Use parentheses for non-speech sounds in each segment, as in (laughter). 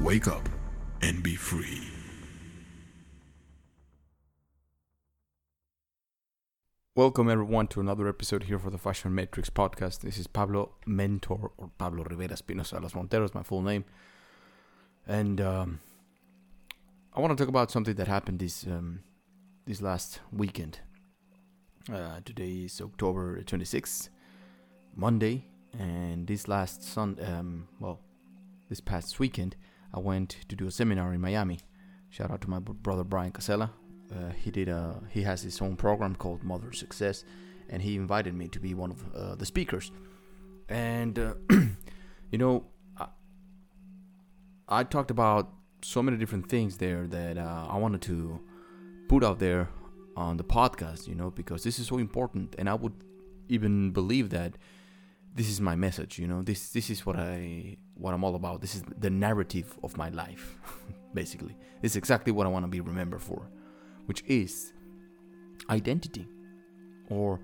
Wake up and be free. Welcome everyone to another episode here for the Fashion Matrix podcast. This is Pablo Mentor or Pablo Rivera Espinosa Los Monteros, my full name. And um, I want to talk about something that happened this um, this last weekend. Uh, today is October 26th, Monday, and this last Sun, um, well, this past weekend, I went to do a seminar in Miami. Shout out to my br- brother Brian Casella. Uh, he did a he has his own program called Mother Success, and he invited me to be one of uh, the speakers. And uh, (clears throat) you know, I, I talked about so many different things there that uh, I wanted to put out there on the podcast. You know, because this is so important, and I would even believe that this is my message. You know, this this is what I what I'm all about. This is the narrative of my life, (laughs) basically. This is exactly what I want to be remembered for which is identity or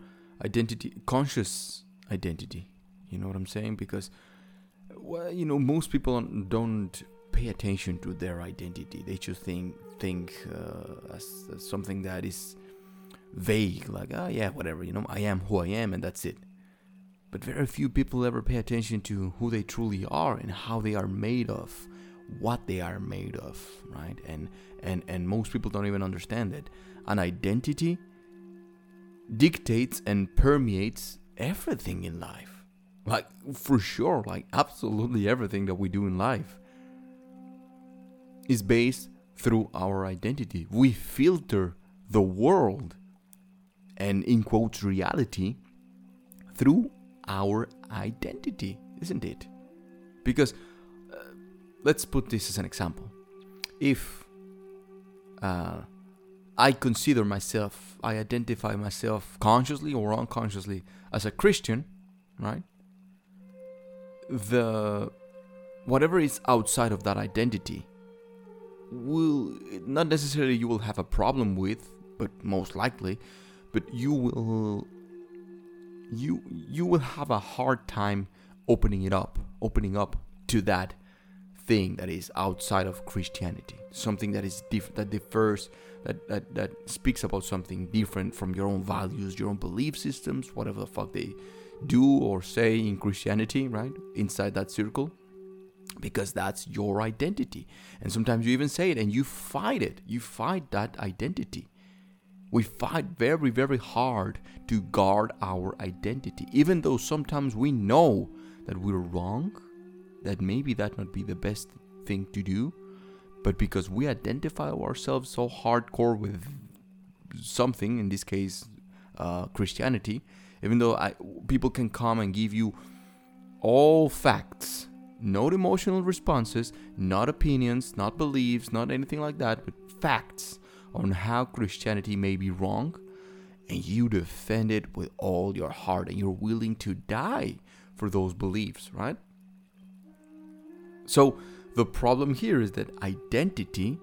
identity conscious identity you know what i'm saying because well you know most people don't pay attention to their identity they just think think uh, as, as something that is vague like oh yeah whatever you know i am who i am and that's it but very few people ever pay attention to who they truly are and how they are made of what they are made of right? And and and most people don't even understand that. An identity dictates and permeates everything in life. Like for sure like absolutely everything that we do in life is based through our identity. We filter the world and in quotes reality through our identity isn't it because uh, let's put this as an example if uh, I consider myself, I identify myself consciously or unconsciously as a Christian, right? The whatever is outside of that identity will not necessarily you will have a problem with, but most likely, but you will you you will have a hard time opening it up, opening up to that thing that is outside of Christianity, something that is different, that differs, that, that that speaks about something different from your own values, your own belief systems, whatever the fuck they do or say in Christianity, right? Inside that circle, because that's your identity, and sometimes you even say it and you fight it. You fight that identity. We fight very, very hard to guard our identity, even though sometimes we know that we're wrong that maybe that might be the best thing to do but because we identify ourselves so hardcore with something in this case uh, christianity even though I, people can come and give you all facts not emotional responses not opinions not beliefs not anything like that but facts on how christianity may be wrong and you defend it with all your heart and you're willing to die for those beliefs right? So the problem here is that identity,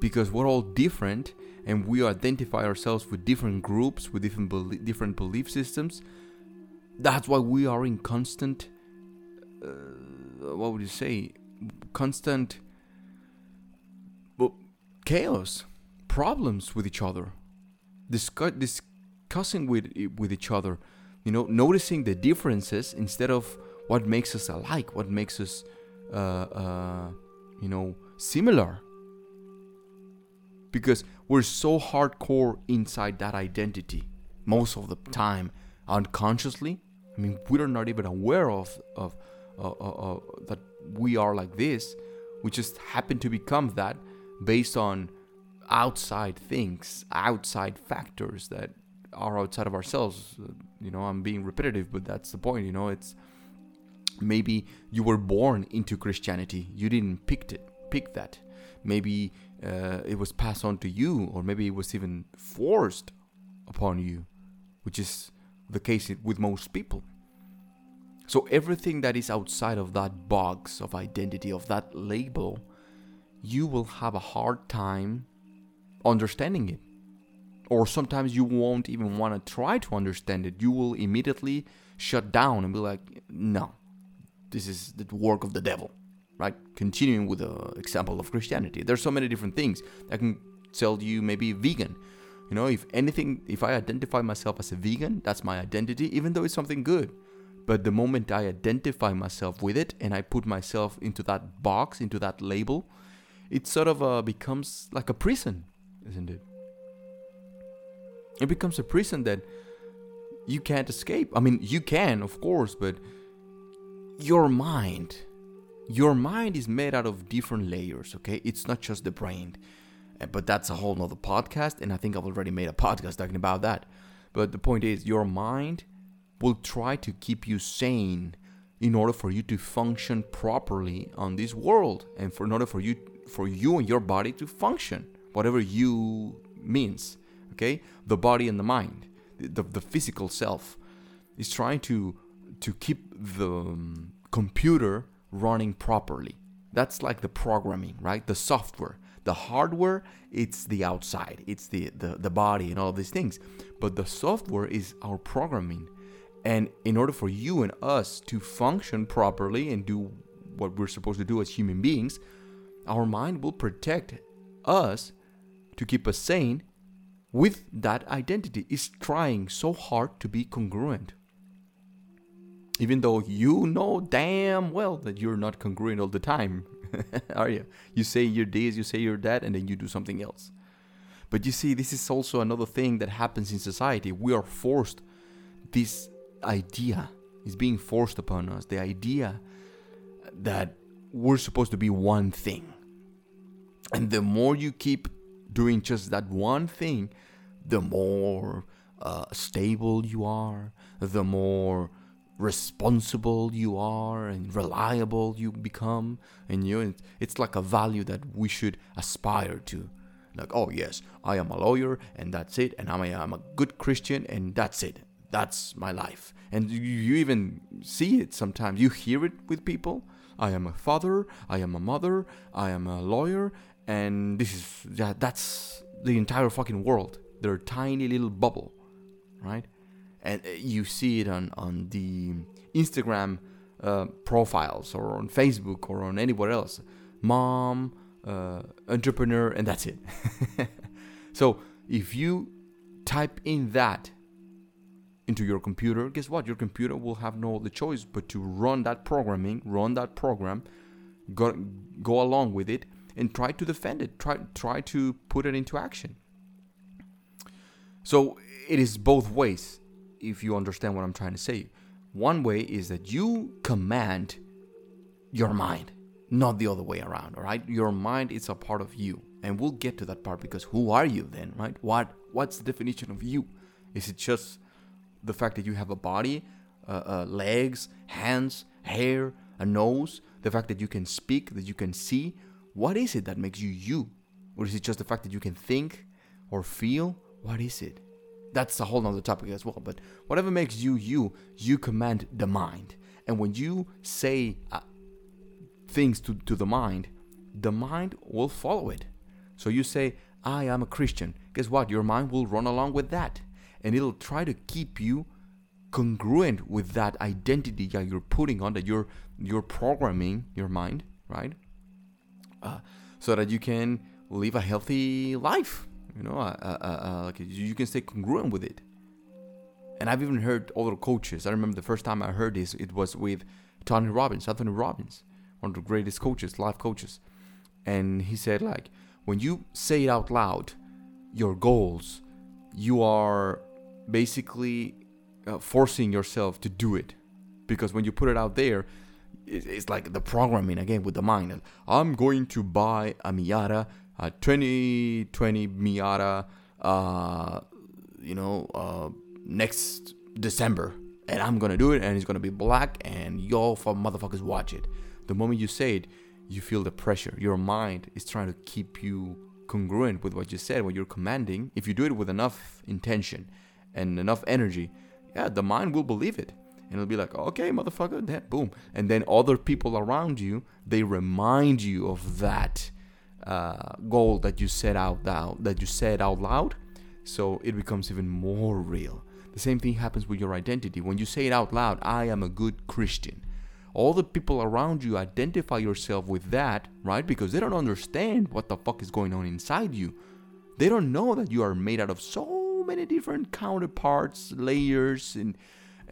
because we're all different and we identify ourselves with different groups, with different belie- different belief systems, that's why we are in constant, uh, what would you say, constant chaos, problems with each other, discuss- discussing with with each other, you know, noticing the differences instead of what makes us alike, what makes us, uh, uh, you know, similar. Because we're so hardcore inside that identity most of the time, unconsciously. I mean, we're not even aware of of uh, that we are like this. We just happen to become that based on outside things, outside factors that are outside of ourselves. You know, I'm being repetitive, but that's the point. You know, it's maybe you were born into Christianity. You didn't pick it, pick that. Maybe uh, it was passed on to you, or maybe it was even forced upon you, which is the case with most people. So everything that is outside of that box of identity, of that label, you will have a hard time understanding it. Or sometimes you won't even want to try to understand it. You will immediately shut down and be like, no, this is the work of the devil, right? Continuing with the example of Christianity. There's so many different things. I can tell you maybe vegan. You know, if anything, if I identify myself as a vegan, that's my identity, even though it's something good. But the moment I identify myself with it and I put myself into that box, into that label, it sort of uh, becomes like a prison, isn't it? It becomes a prison that you can't escape. I mean, you can, of course, but your mind, your mind is made out of different layers, okay? It's not just the brain. But that's a whole nother podcast, and I think I've already made a podcast talking about that. But the point is, your mind will try to keep you sane in order for you to function properly on this world and for in order for you for you and your body to function whatever you means okay? The body and the mind the, the physical self is trying to to keep the um, computer running properly. That's like the programming right? The software. The hardware it's the outside. It's the, the the body and all these things. But the software is our programming. And in order for you and us to function properly and do what we're supposed to do as human beings, our mind will protect us to keep us sane with that identity. It's trying so hard to be congruent. Even though you know damn well that you're not congruent all the time, (laughs) are you? You say you're this, you say you're that, and then you do something else. But you see, this is also another thing that happens in society. We are forced this idea is being forced upon us the idea that we're supposed to be one thing. And the more you keep doing just that one thing, the more uh, stable you are, the more responsible you are and reliable you become and you. It's like a value that we should aspire to. Like oh yes i am a lawyer and that's it. And i'm a, I'm a good christian and that's it. That's my life. And you, you even see it sometimes. You hear it with people. I am a father, I am a mother, I am a lawyer, and this is that that's the entire fucking world. They're a tiny little bubble, right? And uh, you see it on on the Instagram uh, profiles or on Facebook or on anywhere else. Mom, uh, entrepreneur, and that's it. (laughs) so if you type in that into your computer, guess what? Your computer will have no other choice but to run that programming, run that program, go, go along with it, and try to defend it. Try try to put it into action. So it is both ways. If you understand what I'm trying to say, one way is that you command your mind, not the other way around. All right, your mind is a part of you, and we'll get to that part because who are you then, right? What what's the definition of you? Is it just the fact that you have a body, uh, uh, legs, hands, hair, a nose, the fact that you can speak, that you can see. What is it that makes you you? Or is it just the fact that you can think or feel? What is it? That's a whole nother topic as well. But whatever makes you you, you command the mind. And when you say uh, things to, to the mind, the mind will follow it. So you say, I am a Christian. Guess what? Your mind will run along with that and it'll try to keep you congruent with that identity that you're putting on that you're you're programming your mind right uh, so that you can live a healthy life you know uh, uh, uh, like you can stay congruent with it. And i've even heard other coaches i remember the first time i heard this it was with tony robbins anthony robbins one of the greatest coaches life coaches. And he said like when you say it out loud your goals you are basically uh, forcing yourself to do it. Because when you put it out there it's like the programming again with the mind i'm going to buy a miata a 2020 miata uh, you know uh, next december and I'm gonna do it, and it's gonna be black, and y'all for motherfuckers watch it. The moment you say it, you feel the pressure. Your mind is trying to keep you congruent with what you said, what you're commanding. If you do it with enough intention and enough energy, yeah, the mind will believe it. And it'll be like, okay, motherfucker, then boom. And then other people around you, they remind you of that uh, goal that you set out loud, that you said out loud. So it becomes even more real. The same thing happens with your identity. When you say it out loud, I am a good Christian. All the people around you identify yourself with that, right? Because they don't understand what the fuck is going on inside you. They don't know that you are made out of so many different counterparts, layers, and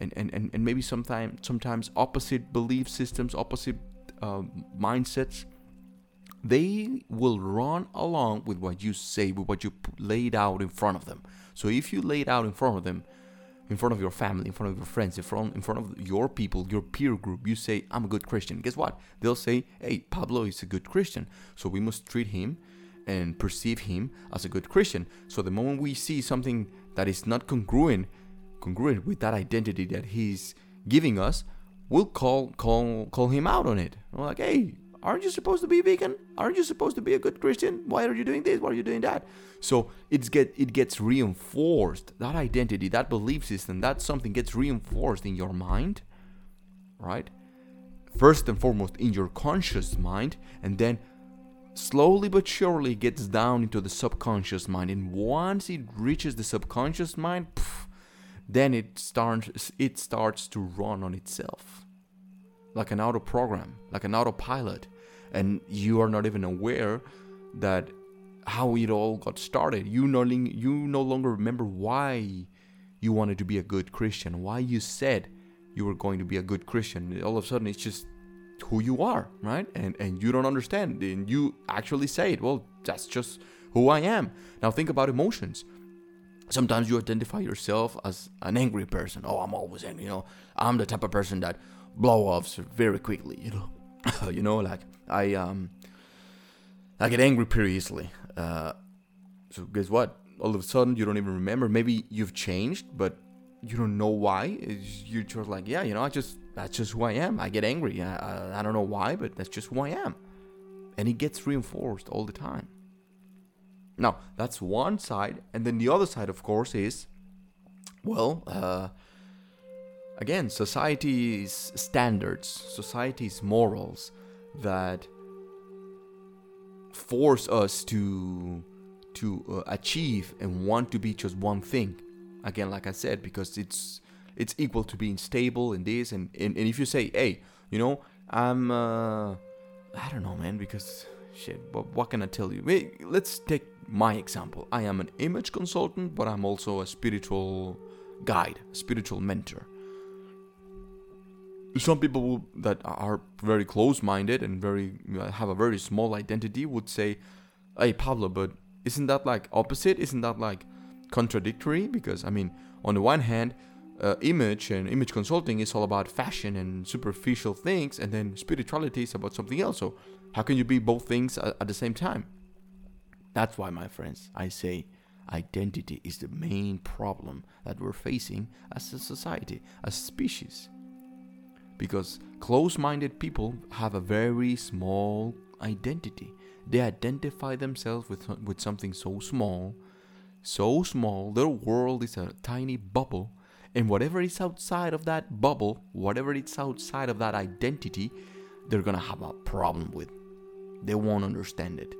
and, and, and, and maybe sometimes sometimes opposite belief systems, opposite uh, mindsets. They will run along with what you say, with what you laid out in front of them. So if you laid out in front of them, in front of your family, in front of your friends, in front in front of your people, your peer group, you say, "I'm a good Christian." Guess what? They'll say, "Hey, Pablo is a good Christian, so we must treat him and perceive him as a good Christian." So the moment we see something that is not congruent, congruent with that identity that he's giving us, we'll call call call him out on it. We're like, "Hey, aren't you supposed to be vegan? Aren't you supposed to be a good Christian? Why are you doing this? Why are you doing that? So it's get it gets reinforced. That identity, that belief system, that something gets reinforced in your mind, right? First and foremost in your conscious mind, and then slowly but surely gets down into the subconscious mind. And once it reaches the subconscious mind, pff, then it starts it starts to run on itself like an auto program, like an autopilot and you are not even aware that how it all got started. You no, you no longer remember why you wanted to be a good Christian, why you said you were going to be a good Christian. All of a sudden, it's just who you are, right? And and you don't understand, and you actually say it. Well, that's just who I am. Now think about emotions. Sometimes you identify yourself as an angry person. Oh, I'm always angry. You know, I'm the type of person that blow offs very quickly. You know, (laughs) you know, like I um I get angry pretty easily. Uh, so guess what? All of a sudden, you don't even remember. Maybe you've changed, but you don't know why. It's, you're just like, yeah, you know, I just that's just who I am. I get angry. I, I, I don't know why, but that's just who I am, and it gets reinforced all the time. Now that's one side, and then the other side, of course, is well, uh, again, society's standards, society's morals that force us to to uh, achieve and want to be just one thing. Again, like I said, because it's it's equal to being stable in this, and and, and if you say, hey, you know, I'm uh, I don't know, man, because shit, but what can I tell you? Wait, let's take my example. I am an image consultant, but I'm also a spiritual guide, spiritual mentor some people that are very close-minded and very have a very small identity would say, "Hey Pablo, but isn't that like opposite? Isn't that like contradictory? Because I mean, on the one hand, uh, image and image consulting is all about fashion and superficial things, and then spirituality is about something else. So how can you be both things at, at the same time? That's why, my friends, I say identity is the main problem that we're facing as a society, as a species because close minded people have a very small identity. They identify themselves with, with something so small, so small, their world is a tiny bubble, and whatever is outside of that bubble, whatever is outside of that identity, they're gonna have a problem with. They won't understand it.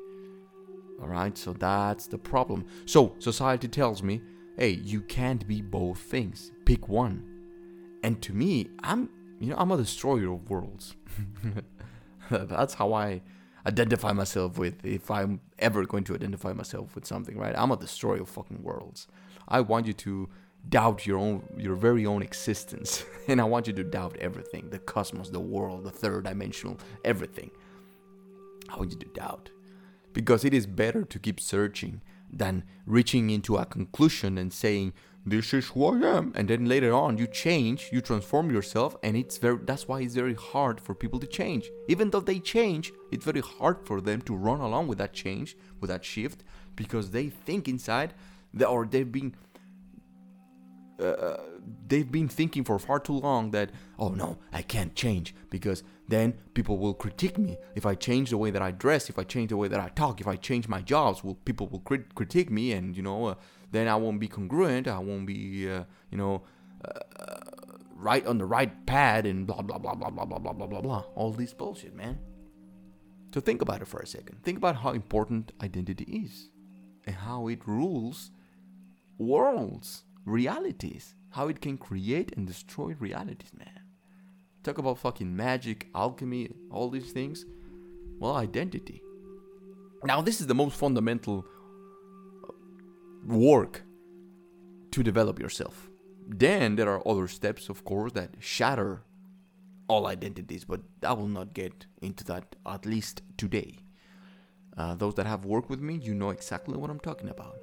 Alright, so that's the problem. So, society tells me, hey, you can't be both things. Pick one. And to me, I'm you know, I'm a destroyer of worlds. (laughs) That's how I identify myself with if I'm ever going to identify myself with something, right? I'm a destroyer of fucking worlds. I want you to doubt your own your very own existence (laughs) and I want you to doubt everything, the cosmos, the world, the third dimensional, everything. I want you to doubt because it is better to keep searching than reaching into a conclusion and saying this is who I am. And then later on, you change, you transform yourself, and it's very. That's why it's very hard for people to change. Even though they change, it's very hard for them to run along with that change, with that shift, because they think inside, that, or they've been uh, they've been thinking for far too long that oh no i can't change because then people will critique me. If i change the way that i dress if i change the way that i talk if i change my jobs will people will crit- critique me and you know uh, then i won't be congruent. I won't be uh, you know uh, right on the right pad and blah blah blah blah blah blah blah blah blah. Blah all this bullshit man. So think about it for a second. Think about how important identity is and how it rules worlds realities, how it can create and destroy realities, man. Talk about fucking magic, alchemy, all these things. Well, identity. Now, this is the most fundamental uh, work to develop yourself. Then there are other steps, of course, that shatter all identities, but I will not get into that at least today. Uh, those that have worked with me, you know exactly what I'm talking about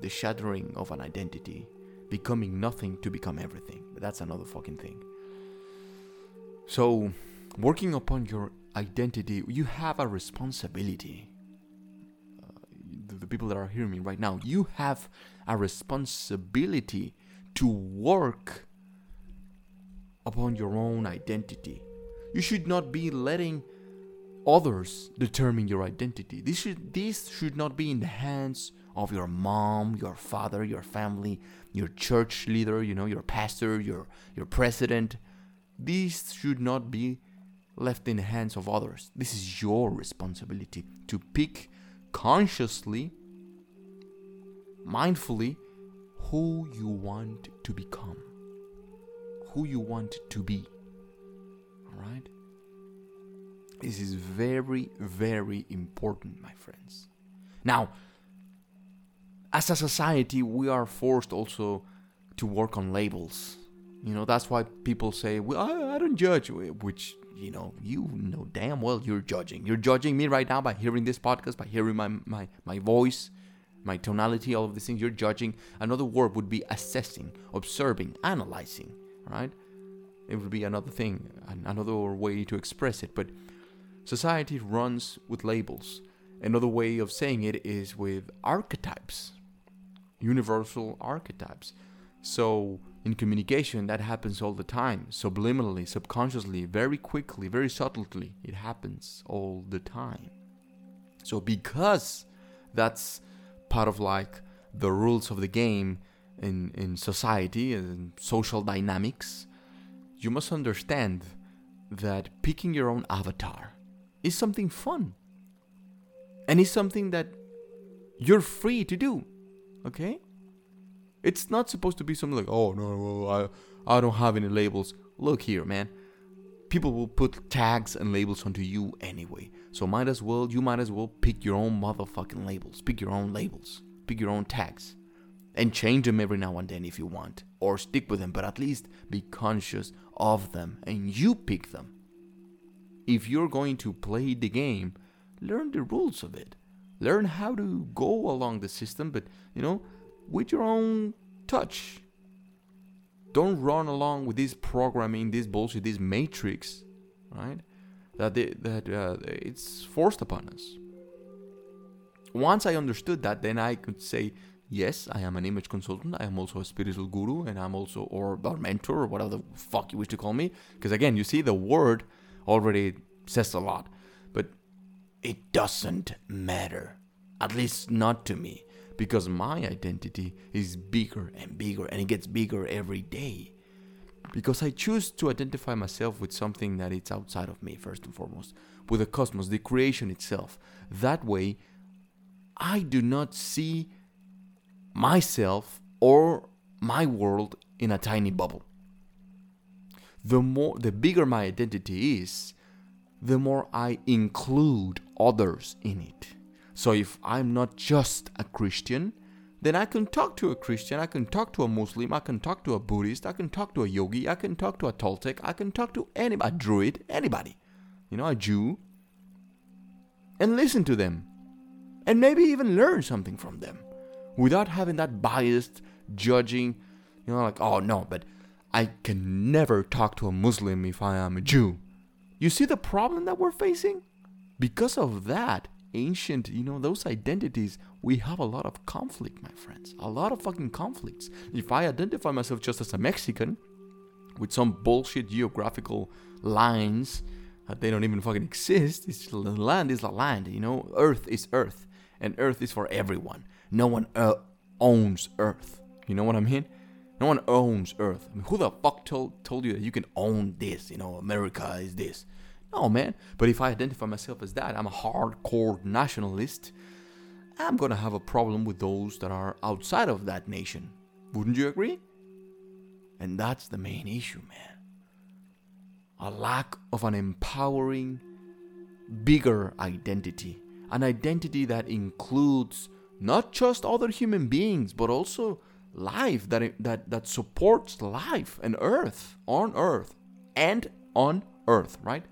the shattering of an identity, becoming nothing to become everything. But that's another fucking thing. So, working upon your identity, you have a responsibility. Uh, the, the people that are hearing me right now, you have a responsibility to work upon your own identity. You should not be letting others determine your identity. This should this should not be in the hands of your mom, your father, your family, your church leader, you know, your pastor, your your president. These should not be left in the hands of others. This is your responsibility to pick consciously, mindfully who you want to become, who you want to be. All right? This is very, very important, my friends. Now, as a society, we are forced also to work on labels. You know, that's why people say, well, I, I don't judge, which, you know, you know damn well you're judging. You're judging me right now by hearing this podcast, by hearing my, my, my voice, my tonality, all of these things. You're judging. Another word would be assessing, observing, analyzing, right? It would be another thing, another way to express it. But society runs with labels. Another way of saying it is with archetypes, universal archetypes. So, in communication, that happens all the time, subliminally, subconsciously, very quickly, very subtly. It happens all the time. So, because that's part of like the rules of the game in, in society and social dynamics, you must understand that picking your own avatar is something fun. And it's something that you're free to do. Okay? It's not supposed to be something like, oh no, well, I I don't have any labels. Look here, man. People will put tags and labels onto you anyway. So might as well you might as well pick your own motherfucking labels. Pick your own labels. Pick your own tags. And change them every now and then if you want. Or stick with them, but at least be conscious of them and you pick them. If you're going to play the game, learn the rules of it. Learn how to go along the system, but you know, with your own touch. Don't run along with this programming, this bullshit, this matrix, right? That they, that uh, it's forced upon us. Once I understood that, then I could say, yes, I am an image consultant. I am also a spiritual guru, and I'm also or a mentor or whatever the fuck you wish to call me. Because again, you see, the word already says a lot, but it doesn't matter. At least not to me because my identity is bigger and bigger and it gets bigger every day. Because I choose to identify myself with something that is outside of me, first and foremost, with the cosmos, the creation itself. That way, I do not see myself or my world in a tiny bubble. The more the bigger my identity is, the more I include others in it. So if I'm not just a Christian, then I can talk to a Christian, I can talk to a Muslim, I can talk to a Buddhist, I can talk to a yogi, I can talk to a Toltec, I can talk to anybody, a druid, anybody, you know, a Jew, and listen to them. And maybe even learn something from them without having that biased, judging, you know, like, oh no, but I can never talk to a Muslim if I am a Jew. You see the problem that we're facing? Because of that, ancient, you know, those identities, we have a lot of conflict, my friends. A lot of fucking conflicts. If I identify myself just as a Mexican with some bullshit geographical lines that they don't even fucking exist, it's the land is the land, you know. Earth is Earth, and Earth is for everyone. No one uh, owns Earth. You know what I mean? No one owns Earth. I mean, who the fuck told told you that you can own this? You know, America is this. No, man. But if I identify myself as that, I'm a hardcore nationalist. I'm gonna have a problem with those that are outside of that nation. Wouldn't you agree? And that's the main issue, man. A lack of an empowering, bigger identity. An identity that includes not just other human beings, but also life that, that, that supports life and earth, on earth, and on earth, right?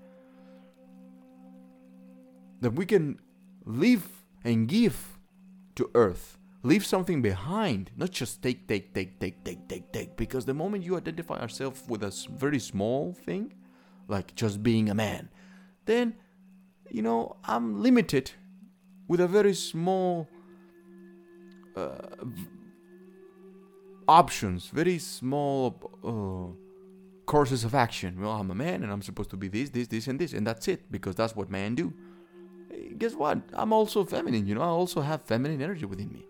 That we can live and give to earth leave something behind not just take take take take take take take because the moment you identify yourself with a very small thing like just being a man then you know i'm limited with a very small uh, options very small uh, courses of action. Well i'm a man and i'm supposed to be this this this and this and that's it because that's what men do. Guess what? I'm also feminine you know? I also have feminine energy within me.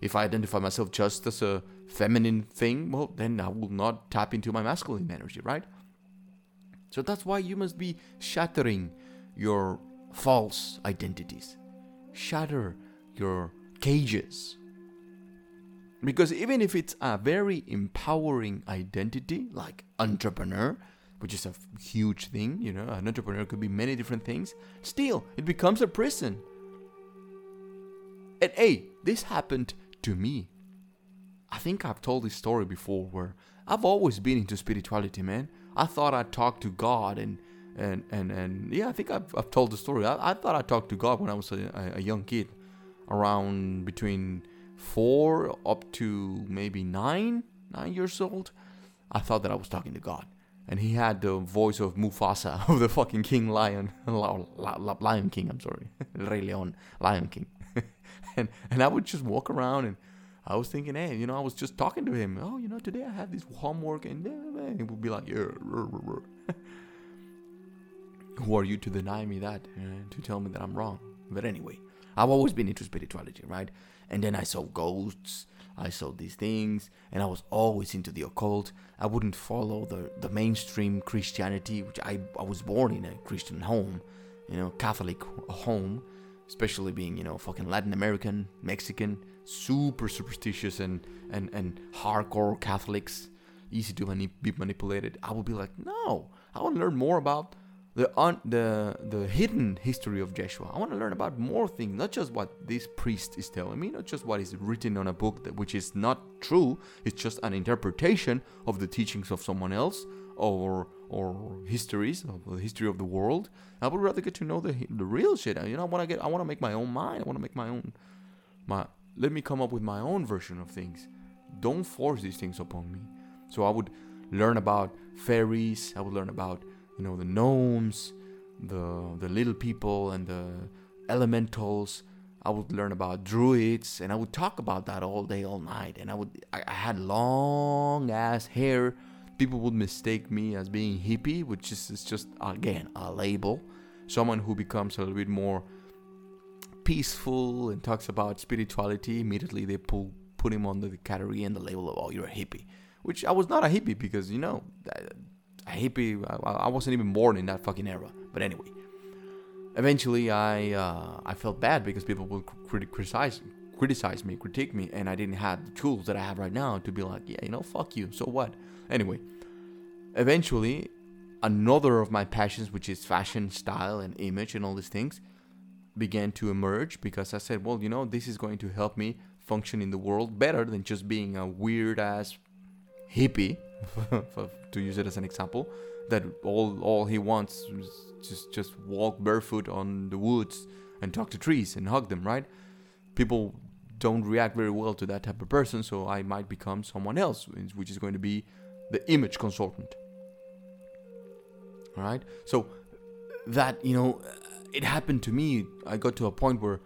If I identify myself just as a feminine thing, well, then I will not tap into my masculine energy, right? So that's why you must be shattering your false identities, shatter your cages. Because even if it's a very empowering identity, like entrepreneur, which is a huge thing, you know, an entrepreneur could be many different things, still, it becomes a prison. And hey, this happened to me. I think I've told this story before where I've always been into spirituality, man. I thought I talked to God and and and and yeah, I think I've, I've told the story. I, I thought I talked to God when I was a, a young kid, around between four up to maybe nine, nine years old. I thought that I was talking to God, and He had the voice of Mufasa (laughs) of the fucking King Lion, (laughs) Lion King. I'm sorry, (laughs) Rey Leon, Lion King and and I would just walk around and I was thinking, hey, you know, I was just talking to him. Oh, you know, today I had this homework, and he would be like, yeah, who are you to deny me that, uh, to tell me that I'm wrong? But anyway, I've always been into spirituality, right? And then I saw ghosts, I saw these things, and I was always into the occult. I wouldn't follow the, the mainstream Christianity, which I, I was born in a Christian home, you know, Catholic home especially being you know fucking Latin American, Mexican, super superstitious and and and hardcore Catholics, easy to mani- be manipulated. I would be like, no, I want to learn more about the un- the the hidden history of Yeshua. I want to learn about more things, not just what this priest is telling me, not just what is written on a book that which is not true. It's just an interpretation of the teachings of someone else or or histories of the history of the world. I would rather get to know the the real shit. You know, I want to get. I want to make my own mind. I want to make my own. My let me come up with my own version of things. Don't force these things upon me. So I would learn about fairies. I would learn about you know the gnomes, the the little people, and the elementals. I would learn about druids, and I would talk about that all day, all night. And I would I, I had long ass hair people would mistake me as being hippie, which is, is just again a label. Someone who becomes a little bit more peaceful and talks about spirituality. Immediately they pull put him under the category and the label of oh you're a hippie, which I was not a hippie because you know hippie I, I wasn't even born in that fucking era. But anyway, eventually I uh, I felt bad because people would criticize criticize me, critique me, and I didn't have the tools that I have right now to be like, yeah, you know, fuck you. So what? Anyway, eventually, another of my passions, which is fashion, style, and image, and all these things, began to emerge because I said, well, you know, this is going to help me function in the world better than just being a weird ass hippie, (laughs) to use it as an example, that all all he wants is just just walk barefoot on the woods and talk to trees and hug them, right? People don't react very well to that type of person, so I might become someone else, which is going to be the image consultant. All right, so that you know, it happened to me. I got to a point where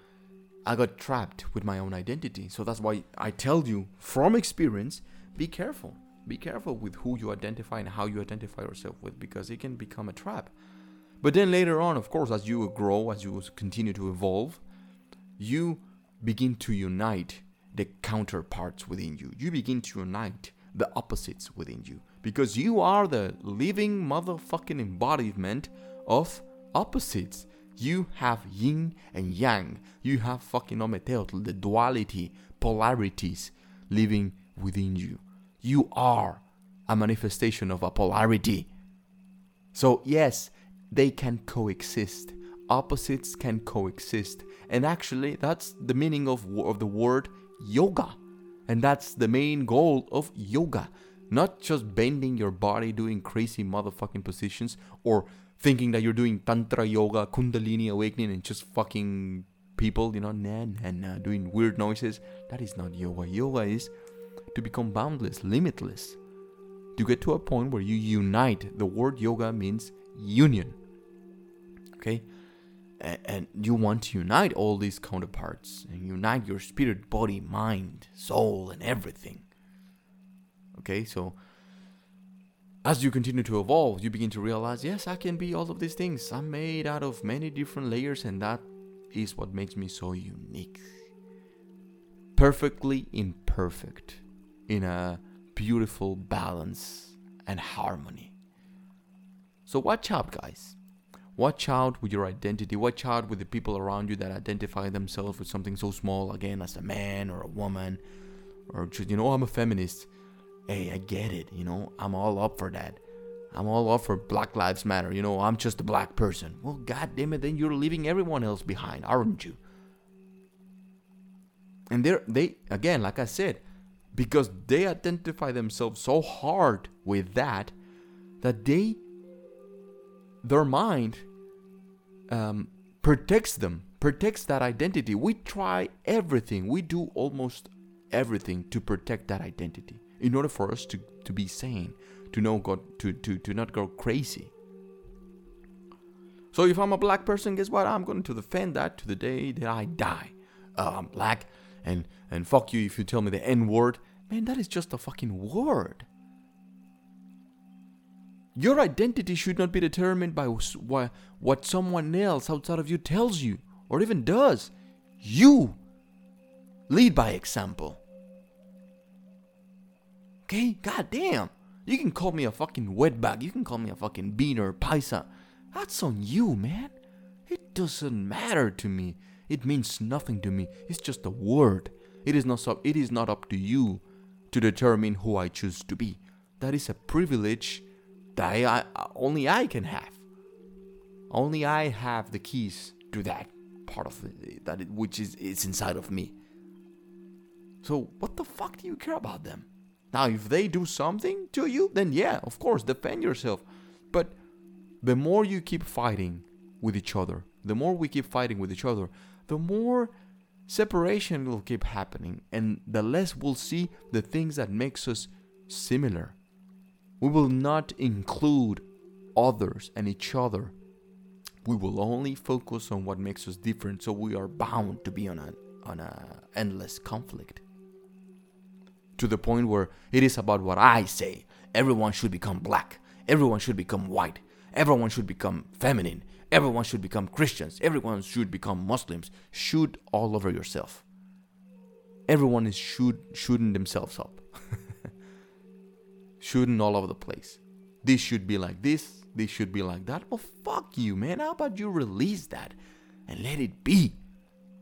I got trapped with my own identity. So that's why I tell you from experience be careful. Be careful with who you identify and how you identify yourself with because it can become a trap. But then later on, of course, as you grow, as you continue to evolve, you begin to unite the counterparts within you. You begin to unite the opposites within you because you are the living motherfucking embodiment of opposites. You have yin and yang. You have fucking ometeotl, the duality, polarities living within you. You are a manifestation of a polarity. So, yes, they can coexist. Opposites can coexist. And actually, that's the meaning of, of the word yoga. And that's the main goal of yoga. Not just bending your body, doing crazy motherfucking positions, or thinking that you're doing Tantra yoga, Kundalini awakening, and just fucking people, you know, nah, nah, nah, doing weird noises. That is not yoga. Yoga is to become boundless, limitless. To get to a point where you unite. The word yoga means union. Okay? and you want to unite all these counterparts and unite your spirit, body, mind, soul, and everything. Okay, so as you continue to evolve, you begin to realize yes, I can be all of these things. I'm made out of many different layers, and that is what makes me so unique. Perfectly imperfect in a beautiful balance and harmony. So, watch out, guys Watch out with your identity. Watch out with the people around you that identify themselves with something so small, again, as a man or a woman, or just, you know, I'm a feminist. Hey, I get it, you know, I'm all up for that. I'm all up for Black Lives Matter, you know, I'm just a black person. Well, god damn it, then you're leaving everyone else behind, aren't you? And they're, they, again, like I said, because they identify themselves so hard with that, that they their mind um, protects them, protects that identity. We try everything, we do almost everything to protect that identity in order for us to, to be sane, to know God, to, to, to not go crazy. So if I'm a black person, guess what? I'm going to defend that to the day that I die. Uh, I'm black, and and fuck you if you tell me the N word. Man, that is just a fucking word. Your identity should not be determined by what someone else outside of you tells you or even does. You lead by example. Okay? God damn. You can call me a fucking wetback. You can call me a fucking beaner, paisa. That's on you, man. It doesn't matter to me. It means nothing to me. It's just a word. It is not so, it is not up to you to determine who I choose to be. That is a privilege that I, only I can have. Only I have the keys to that part of it, that it, which is it's inside of me. So what the fuck do you care about them? Now, if they do something to you, then yeah, of course, defend yourself. But the more you keep fighting with each other, the more we keep fighting with each other, the more separation will keep happening, and the less we'll see the things that makes us similar we will not include others and each other. We will only focus on what makes us different, so we are bound to be on a on a endless conflict. To the point where it is about what I say. Everyone should become black. Everyone should become white. Everyone should become feminine. Everyone should become Christians. Everyone should become Muslims. Shoot all over yourself. Everyone is shoot shooting themselves up (laughs) shooting all over the place. This should be like this, this should be like that. Well, fuck you, man. How about you release that and let it be?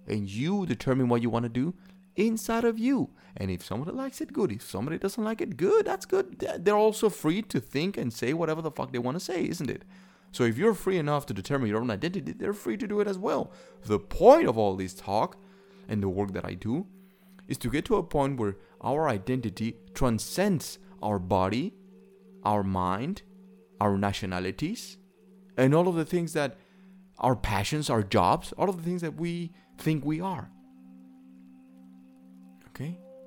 And you determine what you want to do inside of you. And if somebody likes it, good. If somebody doesn't like it, good. That's good. They're also free to think and say whatever the fuck they want to say, isn't it? So if you're free enough to determine your own identity, they're free to do it as well. The point of all this talk and the work that I do is to get to a point where our identity transcends our body, our mind, our nationalities, and all of the things that our passions, our jobs, all of the things that we think we are.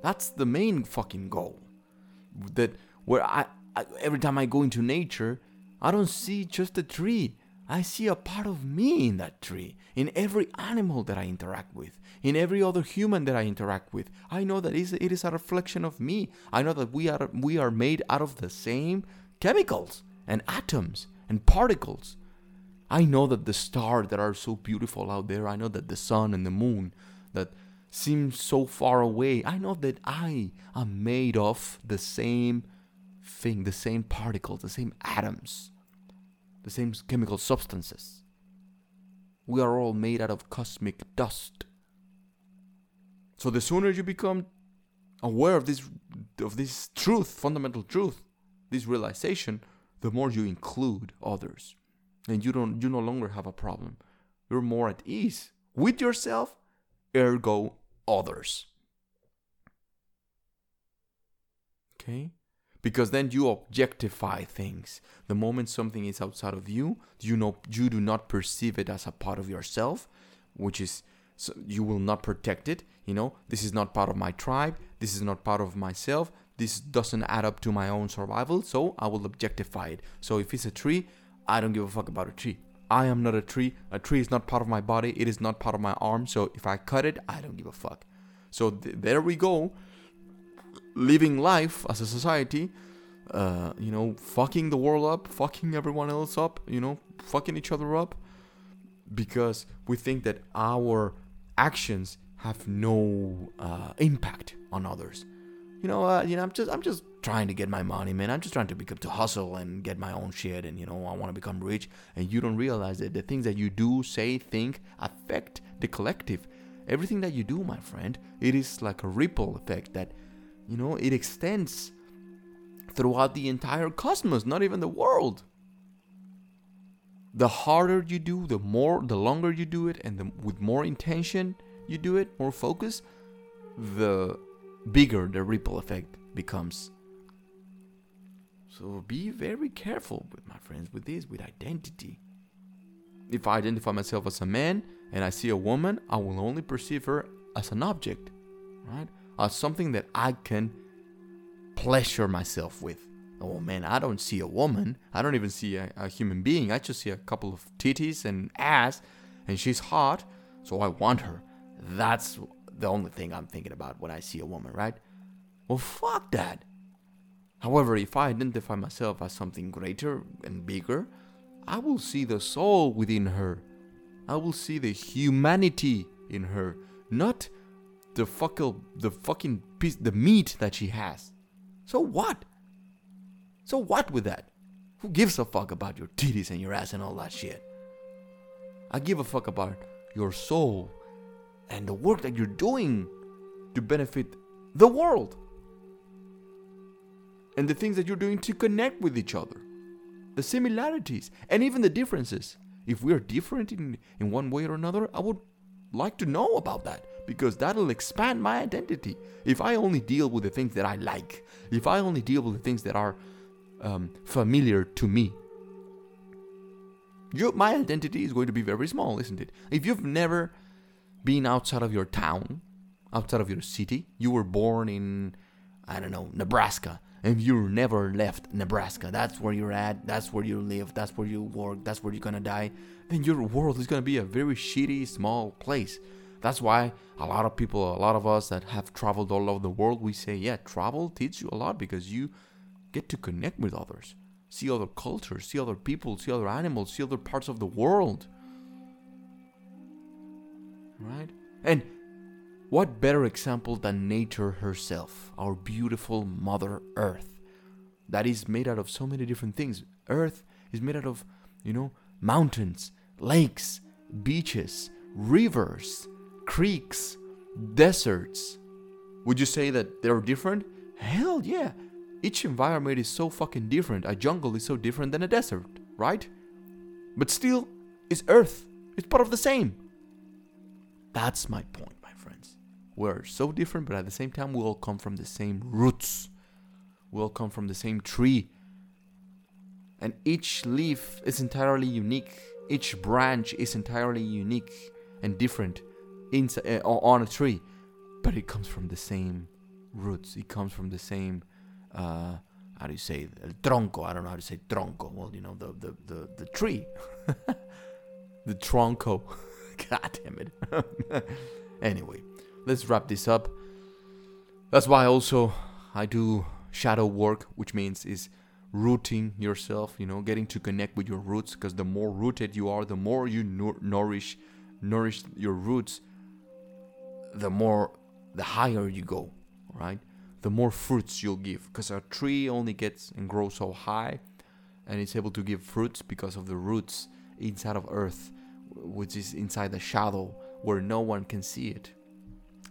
That's the main fucking goal. That where I, I every time I go into nature, I don't see just a tree. I see a part of me in that tree, in every animal that I interact with, in every other human that I interact with. I know that it is a reflection of me. I know that we are we are made out of the same chemicals and atoms and particles. I know that the stars that are so beautiful out there, I know that the sun and the moon that seem so far away, I know that I am made of the same thing, the same particles, the same atoms the same chemical substances. We are all made out of cosmic dust. So the sooner you become aware of this of this truth, fundamental truth, this realization, the more you include others. And you don't you no longer have a problem. You're more at ease with yourself, ergo others. Okay? because then you objectify things. The moment something is outside of you you know you do not perceive it as a part of yourself which is so you will not protect it you know? This is not part of my tribe. This is not part of myself. This doesn't add up to my own survival so i will objectify it. So if it's a tree i don't give a fuck about a tree i am not a tree. A tree is not part of my body. It is not part of my arm. So if i cut it i don't give a fuck. So th- there we go. Living life as a society, uh, you know, fucking the world up, fucking everyone else up, you know, fucking each other up, because we think that our actions have no uh, impact on others. You know, uh, you know, I'm just, I'm just trying to get my money, man. I'm just trying to become to hustle and get my own shit, and you know, I want to become rich. And you don't realize that the things that you do, say, think affect the collective. Everything that you do, my friend, it is like a ripple effect that you know, it extends throughout the entire cosmos, not even the world. The harder you do, the more, the longer you do it, and the, with more intention you do it, more focus, the bigger the ripple effect becomes. So be very careful with my friends with this, with identity. If I identify myself as a man and I see a woman, I will only perceive her as an object, right? uh, something that I can pleasure myself with. Oh man, I don't see a woman. I don't even see a, a, human being. I just see a couple of titties and ass, and she's hot, so I want her. That's the only thing I'm thinking about when I see a woman, right? Well, fuck that. However, if I identify myself as something greater and bigger, I will see the soul within her. I will see the humanity in her, not the fucking the fucking piece the meat that she has. So what? So what with that? Who gives a fuck about your titties and your ass and all that shit? I give a fuck about your soul and the work that you're doing to benefit the world. And the things that you're doing to connect with each other. The similarities and even the differences. If we are different in, in one way or another, I would like to know about that because that'll expand my identity. If I only deal with the things that I like, if I only deal with the things that are um, familiar to me, you, my identity is going to be very small, isn't it? If you've never been outside of your town, outside of your city, you were born in, I don't know, Nebraska, and you never left Nebraska, that's where you're at, that's where you live, that's where you work, that's where you're gonna die, then your world is gonna be a very shitty, small place. That's why a lot of people, a lot of us that have traveled all over the world, we say, yeah, travel teaches you a lot because you get to connect with others, see other cultures, see other people, see other animals, see other parts of the world. Right? And what better example than nature herself, our beautiful Mother Earth, that is made out of so many different things. Earth is made out of, you know, mountains, lakes, beaches, rivers, creeks, deserts. Would you say that they're different? Hell yeah. Each environment is so fucking different. A jungle is so different than a desert, right? But still, it's Earth. It's part of the same. That's my point, my friends. We're so different, but at the same time, we all come from the same roots. We all come from the same tree. And each leaf is entirely unique. Each branch is entirely unique and different inside uh, on a tree, but it comes from the same roots. It comes from the same uh, how do you say el tronco? I don't know how to say tronco. Well, you know the the the, the tree, (laughs) the tronco. (laughs) (laughs) God damn it. (laughs) anyway, let's wrap this up. That's why also I do shadow work, which means is rooting yourself. You know, getting to connect with your roots. Because the more rooted you are, the more you nour- nourish nourish your roots, the more the higher you go. Right the more fruits you'll give because a tree only gets and grows so high and it's able to give fruits because of the roots inside of earth which is inside the shadow where no one can see it.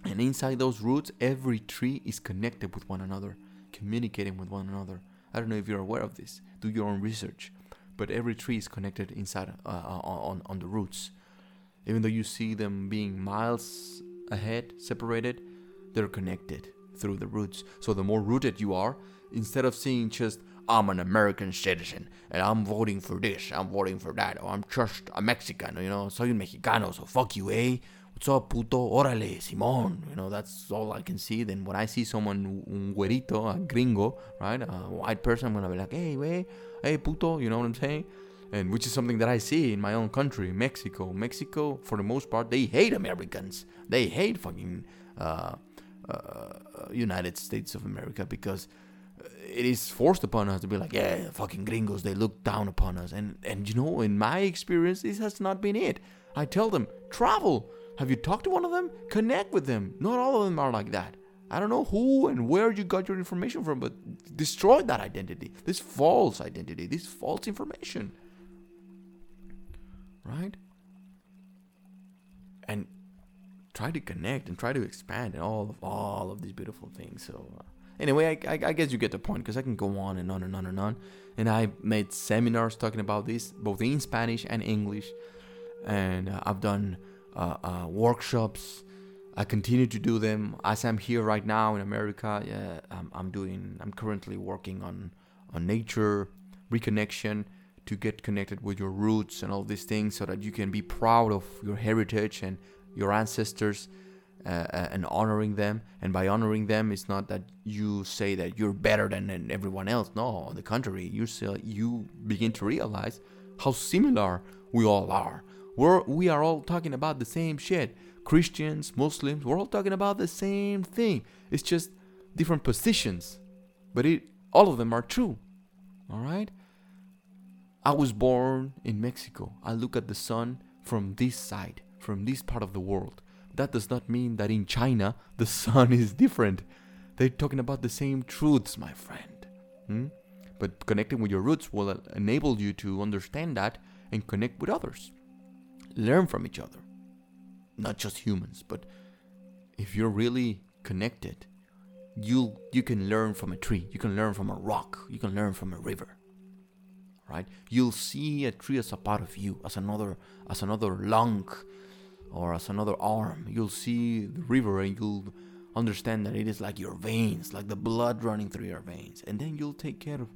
And inside those roots every tree is connected with one another communicating with one another. I don't know if you're aware of this. Do your own research. But every tree is connected inside uh, on, on the roots. Even though you see them being miles ahead separated they're connected through the roots. So the more rooted you are, instead of seeing just I'm an American citizen and I'm voting for this, I'm voting for that, or I'm just a Mexican, you know, soy un mexicano, so fuck you, eh? What's up, puto? Órale, Simón. You know, that's all I can see. Then when I see someone, un güerito, a gringo, right, a white person, I'm gonna be like, hey, wey, hey, puto, you know what I'm saying? And which is something that I see in my own country, Mexico. Mexico, for the most part, they hate Americans. They hate fucking uh, uh, United States of America because it is forced upon us to be like, yeah, fucking gringos, they look down upon us. And and you know, in my experience, this has not been it. I tell them, travel. Have you talked to one of them? Connect with them. Not all of them are like that. I don't know who and where you got your information from, but destroy that identity. This false identity, this false information. Right? And try to connect and try to expand and all of all of these beautiful things. So uh, anyway, I, I, I, guess you get the point because I can go on and on and on and on. And I made seminars talking about this both in Spanish and English, and uh, I've done uh, uh workshops. I continue to do them as I'm here right now in America. Yeah, I'm, I'm doing. I'm currently working on on nature reconnection to get connected with your roots and all these things so that you can be proud of your heritage and your ancestors uh, uh, and honoring them. And by honoring them, it's not that you say that you're better than everyone else. No, on the contrary, you say, you begin to realize how similar we all are. We're we are all talking about the same shit. Christians, Muslims, we're all talking about the same thing. It's just different positions, but it all of them are true. All right. I was born in Mexico. I look at the sun from this side from this part of the world. That does not mean that in China the sun is different. They're talking about the same truths, my friend. Hmm? But connecting with your roots will enable you to understand that and connect with others. Learn from each other. Not just humans, but if you're really connected, you you can learn from a tree, you can learn from a rock, you can learn from a river. Right? You'll see a tree as a part of you, as another as another lung or as another arm. You'll see the river and you'll understand that it is like your veins, like the blood running through your veins. And then you'll take care of,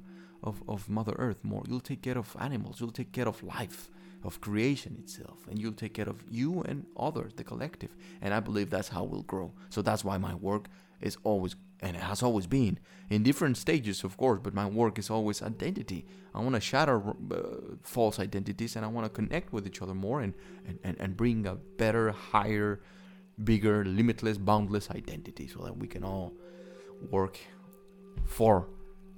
of, of Mother Earth more. You'll take care of animals. You'll take care of life, of creation itself. And you'll take care of you and others, the collective. And I believe that's how we'll grow. So that's why my work is always and it has always been in different stages of course but my work is always identity i want to shatter uh, false identities and i want to connect with each other more and, and, and, and bring a better higher bigger limitless boundless identity so that we can all work for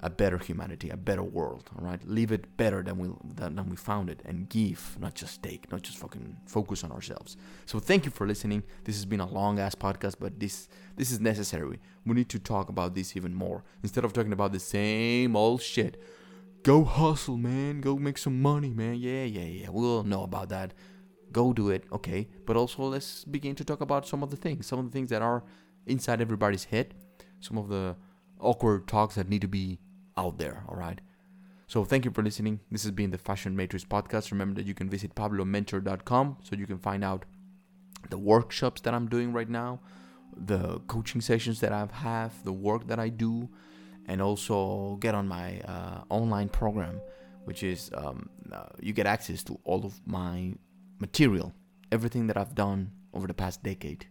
a better humanity, a better world. All right, leave it better than we than, we found it, and give, not just take, not just fucking focus on ourselves. So thank you for listening. This has been a long ass podcast, but this this is necessary. We need to talk about this even more instead of talking about the same old shit. Go hustle, man. Go make some money, man. Yeah, yeah, yeah. We'll know about that. Go do it, okay. But also let's begin to talk about some of the things, some of the things that are inside everybody's head, some of the awkward talks that need to be out there, all right? So thank you for listening. This has been the Fashion Matrix podcast. Remember that you can visit pablomentor.com so you can find out the workshops that I'm doing right now, the coaching sessions that I have, the work that I do, and also get on my uh, online program, which is um, uh, you get access to all of my material, everything that I've done over the past decade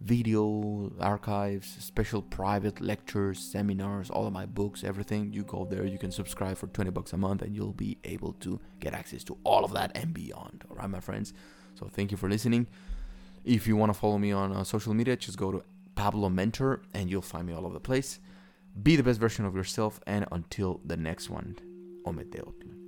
video archives, special private lectures, seminars, all of my books, everything. You go there, you can subscribe for 20 bucks a month, and you'll be able to get access to all of that and beyond. All right, my friends. So thank you for listening. If you want to follow me on uh, social media, just go to Pablo Mentor, and you'll find me all over the place. Be the best version of yourself, and until the next one, Ometeotl.